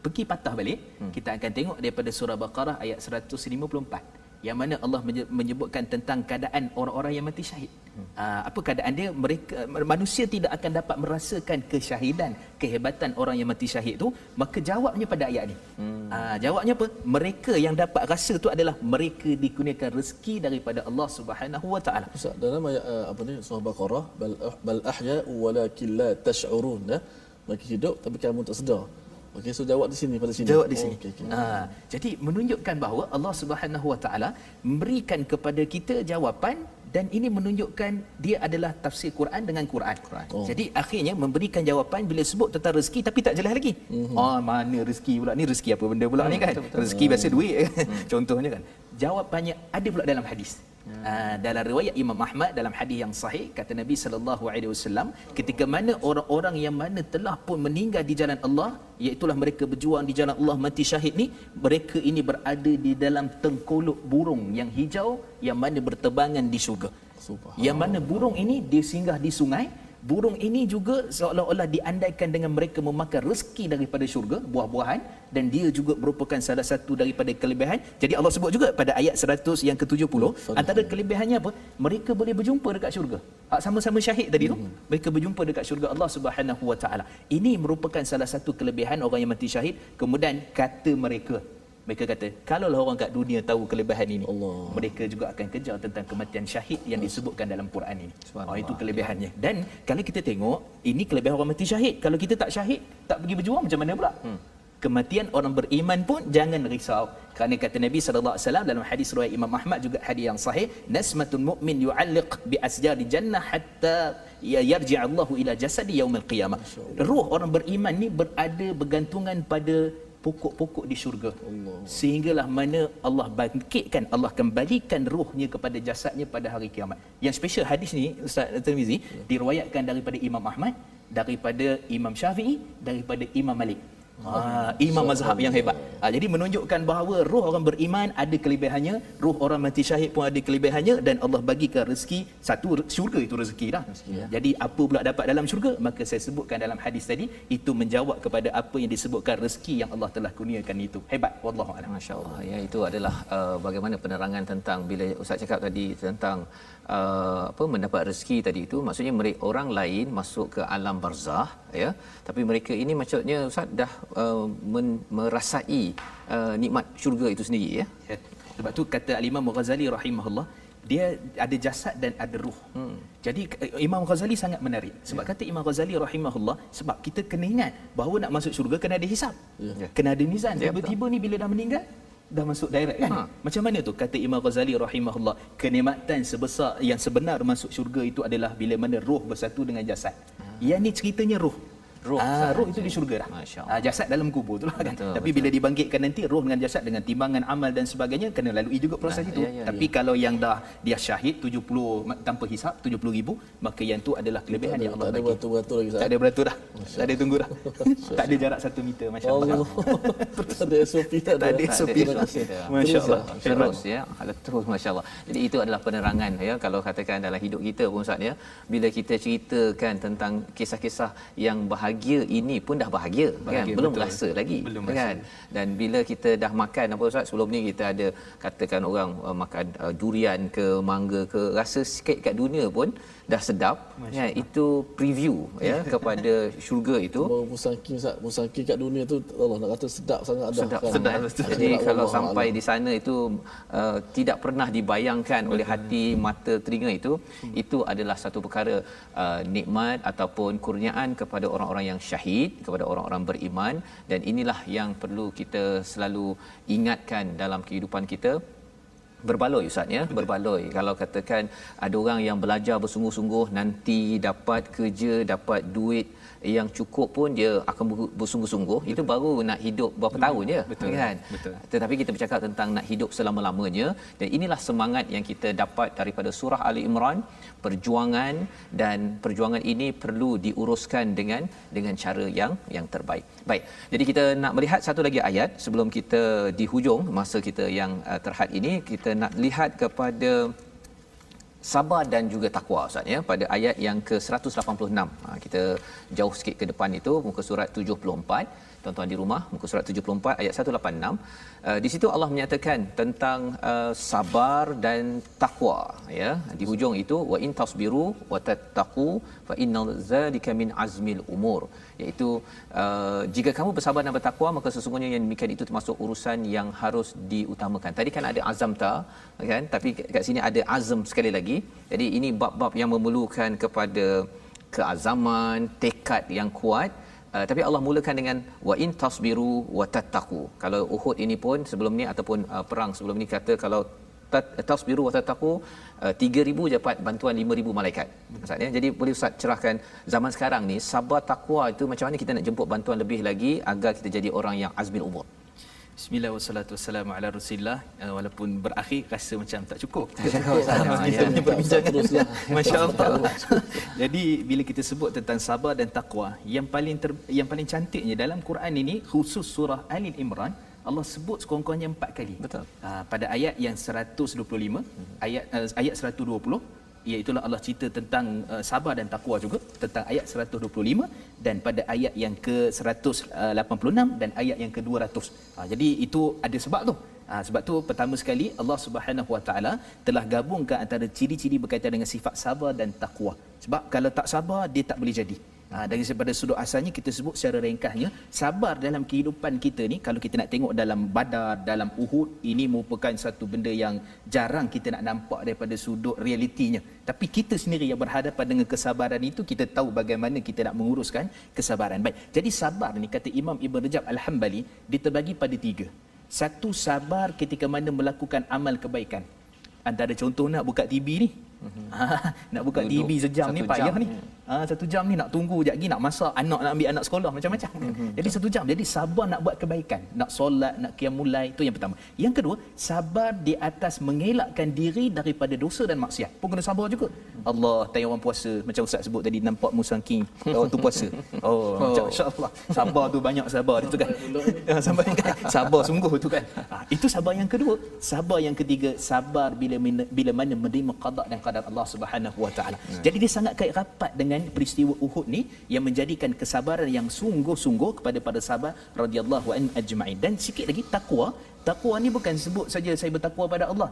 pergi patah balik, mm. kita akan tengok daripada surah Baqarah ayat 154 yang mana Allah menyebutkan tentang keadaan orang-orang yang mati syahid. Hmm. apa keadaan dia? Mereka manusia tidak akan dapat merasakan kesyahidan, kehebatan orang yang mati syahid tu, maka jawabnya pada ayat ni. Hmm. Aa, jawabnya apa? Mereka yang dapat rasa tu adalah mereka dikurniakan rezeki daripada Allah Subhanahu Wa Taala. Dalam ayat uh, apa ni surah Baqarah bal bal ahya walakin la tash'urun. Ya? Mereka hidup tapi kamu tak sedar. Okey, so jawab di sini pada sini. Jawab di sini. Oh, okay, okay. Ha, jadi menunjukkan bahawa Allah Subhanahu Wa Taala memberikan kepada kita jawapan dan ini menunjukkan dia adalah tafsir Quran dengan Quran. Quran. Oh. Jadi akhirnya memberikan jawapan bila sebut tentang rezeki tapi tak jelas lagi. Mm-hmm. Oh, mana rezeki pula ni? Rezeki apa benda pula mm, ni kan? Betul, betul. Rezeki biasa duit. Mm. Contohnya kan. Jawapannya ada pula dalam hadis. Uh, dalam riwayat Imam Ahmad dalam hadis yang sahih kata Nabi sallallahu alaihi wasallam ketika mana orang-orang yang mana telah pun meninggal di jalan Allah iaitu mereka berjuang di jalan Allah mati syahid ni mereka ini berada di dalam tengkolok burung yang hijau yang mana berterbangan di syurga. Yang mana burung ini dia singgah di sungai burung ini juga seolah-olah diandaikan dengan mereka memakan rezeki daripada syurga buah-buahan dan dia juga merupakan salah satu daripada kelebihan. Jadi Allah sebut juga pada ayat 100 yang ke-70 antara kelebihannya apa? Mereka boleh berjumpa dekat syurga. Ah, sama-sama syahid tadi tu. Hmm. mereka berjumpa dekat syurga Allah Subhanahu wa taala. Ini merupakan salah satu kelebihan orang yang mati syahid. Kemudian kata mereka mereka kata, kalau lah orang kat dunia tahu kelebihan ini, Allah. mereka juga akan kejar tentang kematian syahid yang disebutkan dalam Quran ini. Oh, itu kelebihannya. Dan kalau kita tengok, ini kelebihan orang mati syahid. Kalau kita tak syahid, tak pergi berjuang macam mana pula? Hmm. Kematian orang beriman pun jangan risau. Kerana kata Nabi sallallahu alaihi wasallam dalam hadis riwayat Imam Ahmad juga hadis yang sahih, nasmatun mu'min yu'alliq bi asjari jannah hatta ya yarji ila jasadi yaumil qiyamah. Ruh orang beriman ni berada bergantungan pada pokok-pokok di syurga Allah. sehinggalah mana Allah bangkitkan Allah kembalikan ruhnya kepada jasadnya pada hari kiamat yang special hadis ni Ustaz Tirmizi ya. diriwayatkan daripada Imam Ahmad daripada Imam Syafi'i daripada Imam Malik Ha, imam mazhab yang hebat. Ha, jadi menunjukkan bahawa roh orang beriman ada kelebihannya, roh orang mati syahid pun ada kelebihannya dan Allah bagikan rezeki satu syurga itu rezeki dah. Ya. Jadi apa pula dapat dalam syurga? Maka saya sebutkan dalam hadis tadi itu menjawab kepada apa yang disebutkan rezeki yang Allah telah kurniakan itu. Hebat wallahu a'lam. Masya-Allah. Ya itu adalah uh, bagaimana penerangan tentang bila Ustaz cakap tadi tentang uh, apa mendapat rezeki tadi itu maksudnya mereka orang lain masuk ke alam barzah ya tapi mereka ini maksudnya ustaz dah uh, men, merasai uh, nikmat syurga itu sendiri ya. ya sebab tu kata al-Imam Ghazali rahimahullah dia ada jasad dan ada ruh. Hmm. Jadi uh, Imam Ghazali sangat menarik. Sebab ya. kata Imam Ghazali rahimahullah sebab kita kena ingat bahawa nak masuk syurga kena ada hisap. Ya. Kena ada mizan. Ya, Tiba-tiba ni bila dah meninggal dah masuk direct kan. Ha. Macam mana tu kata Imam Ghazali rahimahullah kenikmatan sebesar yang sebenar masuk syurga itu adalah bila mana roh bersatu dengan jasad. Ha. Yang ni ceritanya roh roh ah, roh itu di syurga dah ah, jasad dalam kubur itulah kan. Betul, tapi betul. bila dibangkitkan nanti roh dengan jasad dengan timbangan amal dan sebagainya kena lalui juga proses ah, itu. ya, ya, tapi ya. kalau yang dah dia syahid 70 tanpa hisap 70 ribu maka yang tu adalah kelebihan yang Allah bagi tak ada beratur-beratur lagi tak ada beratur dah. Tak ada tunggu dah. Tak ada jarak 1 meter masya-Allah tak ada SOP tak ada. SOP masya-Allah terus ya. Terus masya-Allah jadi itu adalah penerangan ya. Kalau katakan dalam hidup kita pun Ustaz ya. Bila kita ceritakan tentang kisah-kisah yang bahagia bahagia ini pun dah bahagia, kan? Bahagia, belum betul. rasa lagi Belum kan? dan bila kita dah makan apa ustaz? Sebelum ni kita ada katakan orang uh, makan uh, durian ke mangga ke rasa sikit kat dunia pun dah sedap kan? Itu preview ya kepada syurga itu. Baru musangking Ustaz, musangking kat dunia tu Allah nak kata sedap sangat dah sedap kan. sedap. Akhirat jadi Allah kalau sampai di sana itu uh, tidak pernah dibayangkan oleh hati mata telinga itu itu adalah satu perkara uh, nikmat ataupun kurniaan kepada orang-orang yang syahid kepada orang-orang beriman. Dan inilah yang perlu kita selalu ingatkan dalam kehidupan kita. Berbaloi ustaz ya? Berbaloi. Kalau katakan ada orang yang belajar bersungguh-sungguh nanti dapat kerja dapat duit yang cukup pun dia akan ber- bersungguh-sungguh itu baru nak hidup berapa tahun je betul, kan betul. tetapi kita bercakap tentang nak hidup selama-lamanya dan inilah semangat yang kita dapat daripada surah Ali Imran perjuangan dan perjuangan ini perlu diuruskan dengan dengan cara yang yang terbaik. Baik. Jadi kita nak melihat satu lagi ayat sebelum kita di hujung masa kita yang uh, terhad ini kita nak lihat kepada sabar dan juga takwa Ustaz ya pada ayat yang ke-186. Ha, kita jauh sikit ke depan itu muka surat 74 tuan-tuan di rumah muka surat 74 ayat 186 uh, di situ Allah menyatakan tentang uh, sabar dan takwa ya. Di hujung itu wa in tasbiru wa tattaqu fa innal zalika min azmil umur. Iaitu uh, jika kamu bersabar dan bertakwa maka sesungguhnya yang demikian itu termasuk urusan yang harus diutamakan. Tadi kan ada azamta kan? Tapi kat sini ada azam sekali lagi jadi ini bab-bab yang memerlukan kepada keazaman tekad yang kuat Uh, tapi Allah mulakan dengan wa in tasbiru wa tattaqu. Kalau Uhud ini pun sebelum ni ataupun uh, perang sebelum ni kata kalau tasbiru wa tattaqu uh, 3000 dapat bantuan 5000 malaikat. Maksudnya jadi boleh Ustaz cerahkan zaman sekarang ni sabar takwa itu macam mana kita nak jemput bantuan lebih lagi agar kita jadi orang yang azmil umur. Bismillah wassalatu wassalamu ala rasulillah uh, walaupun berakhir rasa macam tak cukup. Ya, kita punya perbincangan teruslah. Masya-Allah. Jadi bila kita sebut tentang sabar dan takwa, yang paling ter, yang paling cantiknya dalam Quran ini khusus surah Ali Imran Allah sebut sekurang-kurangnya empat kali. Betul. Uh, pada ayat yang 125, ayat uh, ayat 120 iaitu Allah cerita tentang uh, sabar dan takwa juga tentang ayat 125 dan pada ayat yang ke-186 dan ayat yang ke-200. Ha, jadi itu ada sebab tu. Ha, sebab tu pertama sekali Allah Subhanahu Wa Taala telah gabungkan antara ciri-ciri berkaitan dengan sifat sabar dan takwa. Sebab kalau tak sabar dia tak boleh jadi. Ha, dari daripada sudut asalnya kita sebut secara ringkasnya sabar dalam kehidupan kita ni kalau kita nak tengok dalam Badar, dalam Uhud ini merupakan satu benda yang jarang kita nak nampak daripada sudut realitinya. Tapi kita sendiri yang berhadapan dengan kesabaran itu kita tahu bagaimana kita nak menguruskan kesabaran. Baik. Jadi sabar ni kata Imam Ibn Rajab Al-Hambali dia terbagi pada tiga. Satu sabar ketika mana melakukan amal kebaikan. Antara contoh nak buka TV ni. Ha, nak buka. Duduk TV sejam ni payah ni. Ha, satu jam ni nak tunggu sekejap lagi nak masak anak nak ambil anak sekolah macam-macam. Mhm. Jadi satu jam. Jadi sabar nak buat kebaikan, nak solat, nak qiyamulai itu yang pertama. Yang kedua, sabar di atas mengelakkan diri daripada dosa dan maksiat. Pun kena sabar juga. Allah tanya orang puasa macam ustaz sebut tadi nampak musangking waktu puasa. Oh, oh. insya-Allah. Sabar tu banyak sabar itu kan. Sabar sabar sungguh tu kan. Ha, itu sabar yang kedua. Sabar yang ketiga, sabar bila bila mana menerima qada dan qadar Allah Subhanahu Wa Taala. Jadi dia sangat kait rapat dengan peristiwa Uhud ni yang menjadikan kesabaran yang sungguh-sungguh kepada para sahabat radhiyallahu an ajma'in. Dan sikit lagi takwa Takwa ni bukan sebut saja saya bertakwa pada Allah.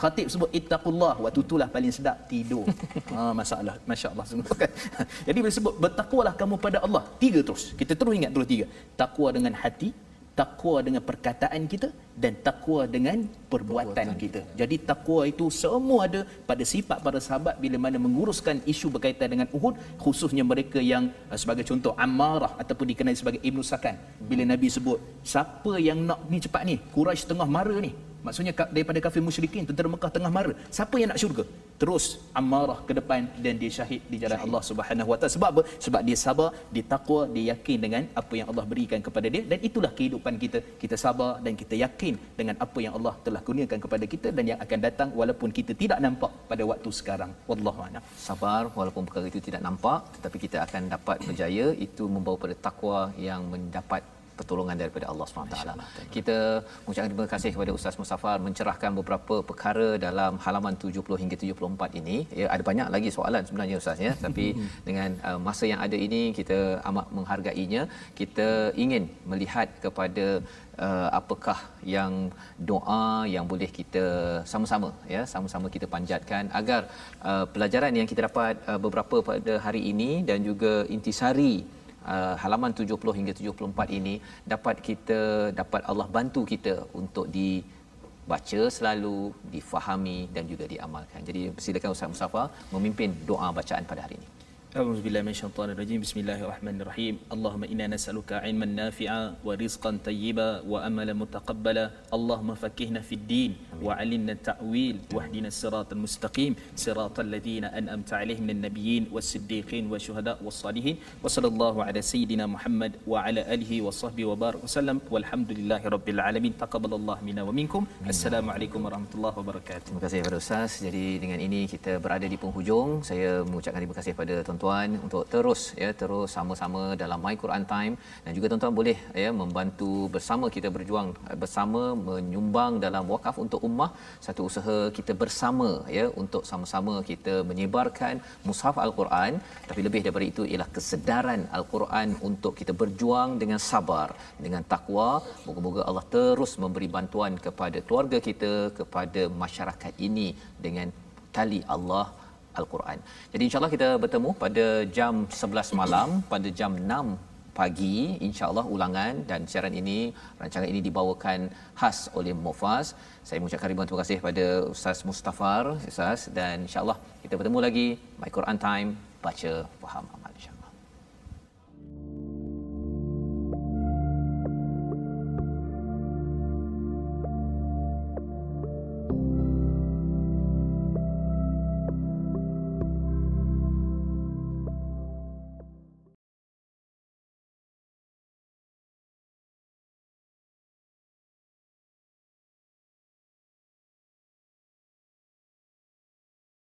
Khatib sebut ittaqullah waktu itulah paling sedap tidur. Ha masalah masya-Allah sungguh kan. Jadi bila sebut bertakwalah kamu pada Allah. Tiga terus. Kita terus ingat terus tiga. Takwa dengan hati, takwa dengan perkataan kita dan takwa dengan perbuatan kita. Jadi takwa itu semua ada pada sifat para sahabat bila mana menguruskan isu berkaitan dengan Uhud khususnya mereka yang uh, sebagai contoh Ammarah ataupun dikenali sebagai Ibnu Sakan. Bila Nabi sebut siapa yang nak ni cepat ni Quraisy tengah mara ni Maksudnya daripada kafir musyrikin tentera Mekah tengah mara. Siapa yang nak syurga? Terus Ammarah ke depan dan dia syahid di jalan Allah Subhanahu Wa Taala. Sebab apa? Sebab dia sabar, dia takwa, dia yakin dengan apa yang Allah berikan kepada dia dan itulah kehidupan kita. Kita sabar dan kita yakin dengan apa yang Allah telah kurniakan kepada kita dan yang akan datang walaupun kita tidak nampak pada waktu sekarang. Wallahu a'lam. sabar walaupun perkara itu tidak nampak tetapi kita akan dapat berjaya itu membawa pada takwa yang mendapat pertolongan daripada Allah SWT. Kita mengucapkan terima kasih kepada Ustaz Mustafar mencerahkan beberapa perkara dalam halaman 70 hingga 74 ini. Ya, ada banyak lagi soalan sebenarnya Ustaz ya, tapi dengan uh, masa yang ada ini kita amat menghargainya. Kita ingin melihat kepada uh, apakah yang doa yang boleh kita sama-sama ya sama-sama kita panjatkan agar uh, pelajaran yang kita dapat uh, beberapa pada hari ini dan juga intisari uh, halaman 70 hingga 74 ini dapat kita dapat Allah bantu kita untuk di baca selalu difahami dan juga diamalkan. Jadi silakan Ustaz Mustafa memimpin doa bacaan pada hari ini. أعوذ بالله من الشيطان الرجيم. بسم الله الرحمن الرحيم. اللهم إنا نسألك علما نافعا ورزقا طيبا وأملا متقبلا. اللهم فكهنا في الدين وعلمنا التأويل. واهدنا الصراط المستقيم. صراط الذين أنأمت عليهم من النبيين والصديقين والشهداء والصالحين. وصلى الله على سيدنا محمد وعلى آله وصحبه وبارك وسلم. والحمد لله رب العالمين. تقبل الله منا ومنكم. السلام عليكم ورحمة الله وبركاته. Terima kasih kepada Ustaz. Jadi dengan ini kita berada di penghujung. Saya mengucapkan terima kasih kepada tuan-tuan untuk terus ya terus sama-sama dalam My Quran Time. Dan juga tuan-tuan boleh ya membantu bersama kita berjuang bersama menyumbang dalam wakaf untuk ummah. Satu usaha kita bersama ya untuk sama-sama kita menyebarkan mushaf Al-Quran. Tapi lebih daripada itu ialah kesedaran Al-Quran untuk kita berjuang dengan sabar dengan takwa moga-moga Allah terus memberi bantuan kepada keluarga kita kepada masyarakat ini dengan tali Allah Al-Quran. Jadi insyaAllah kita bertemu pada jam 11 malam, pada jam 6 pagi insyaAllah ulangan dan siaran ini rancangan ini dibawakan khas oleh Mufaz. Saya mengucapkan ribuan terima kasih kepada Ustaz Mustafar Ustaz dan insyaAllah kita bertemu lagi. My Quran Time baca faham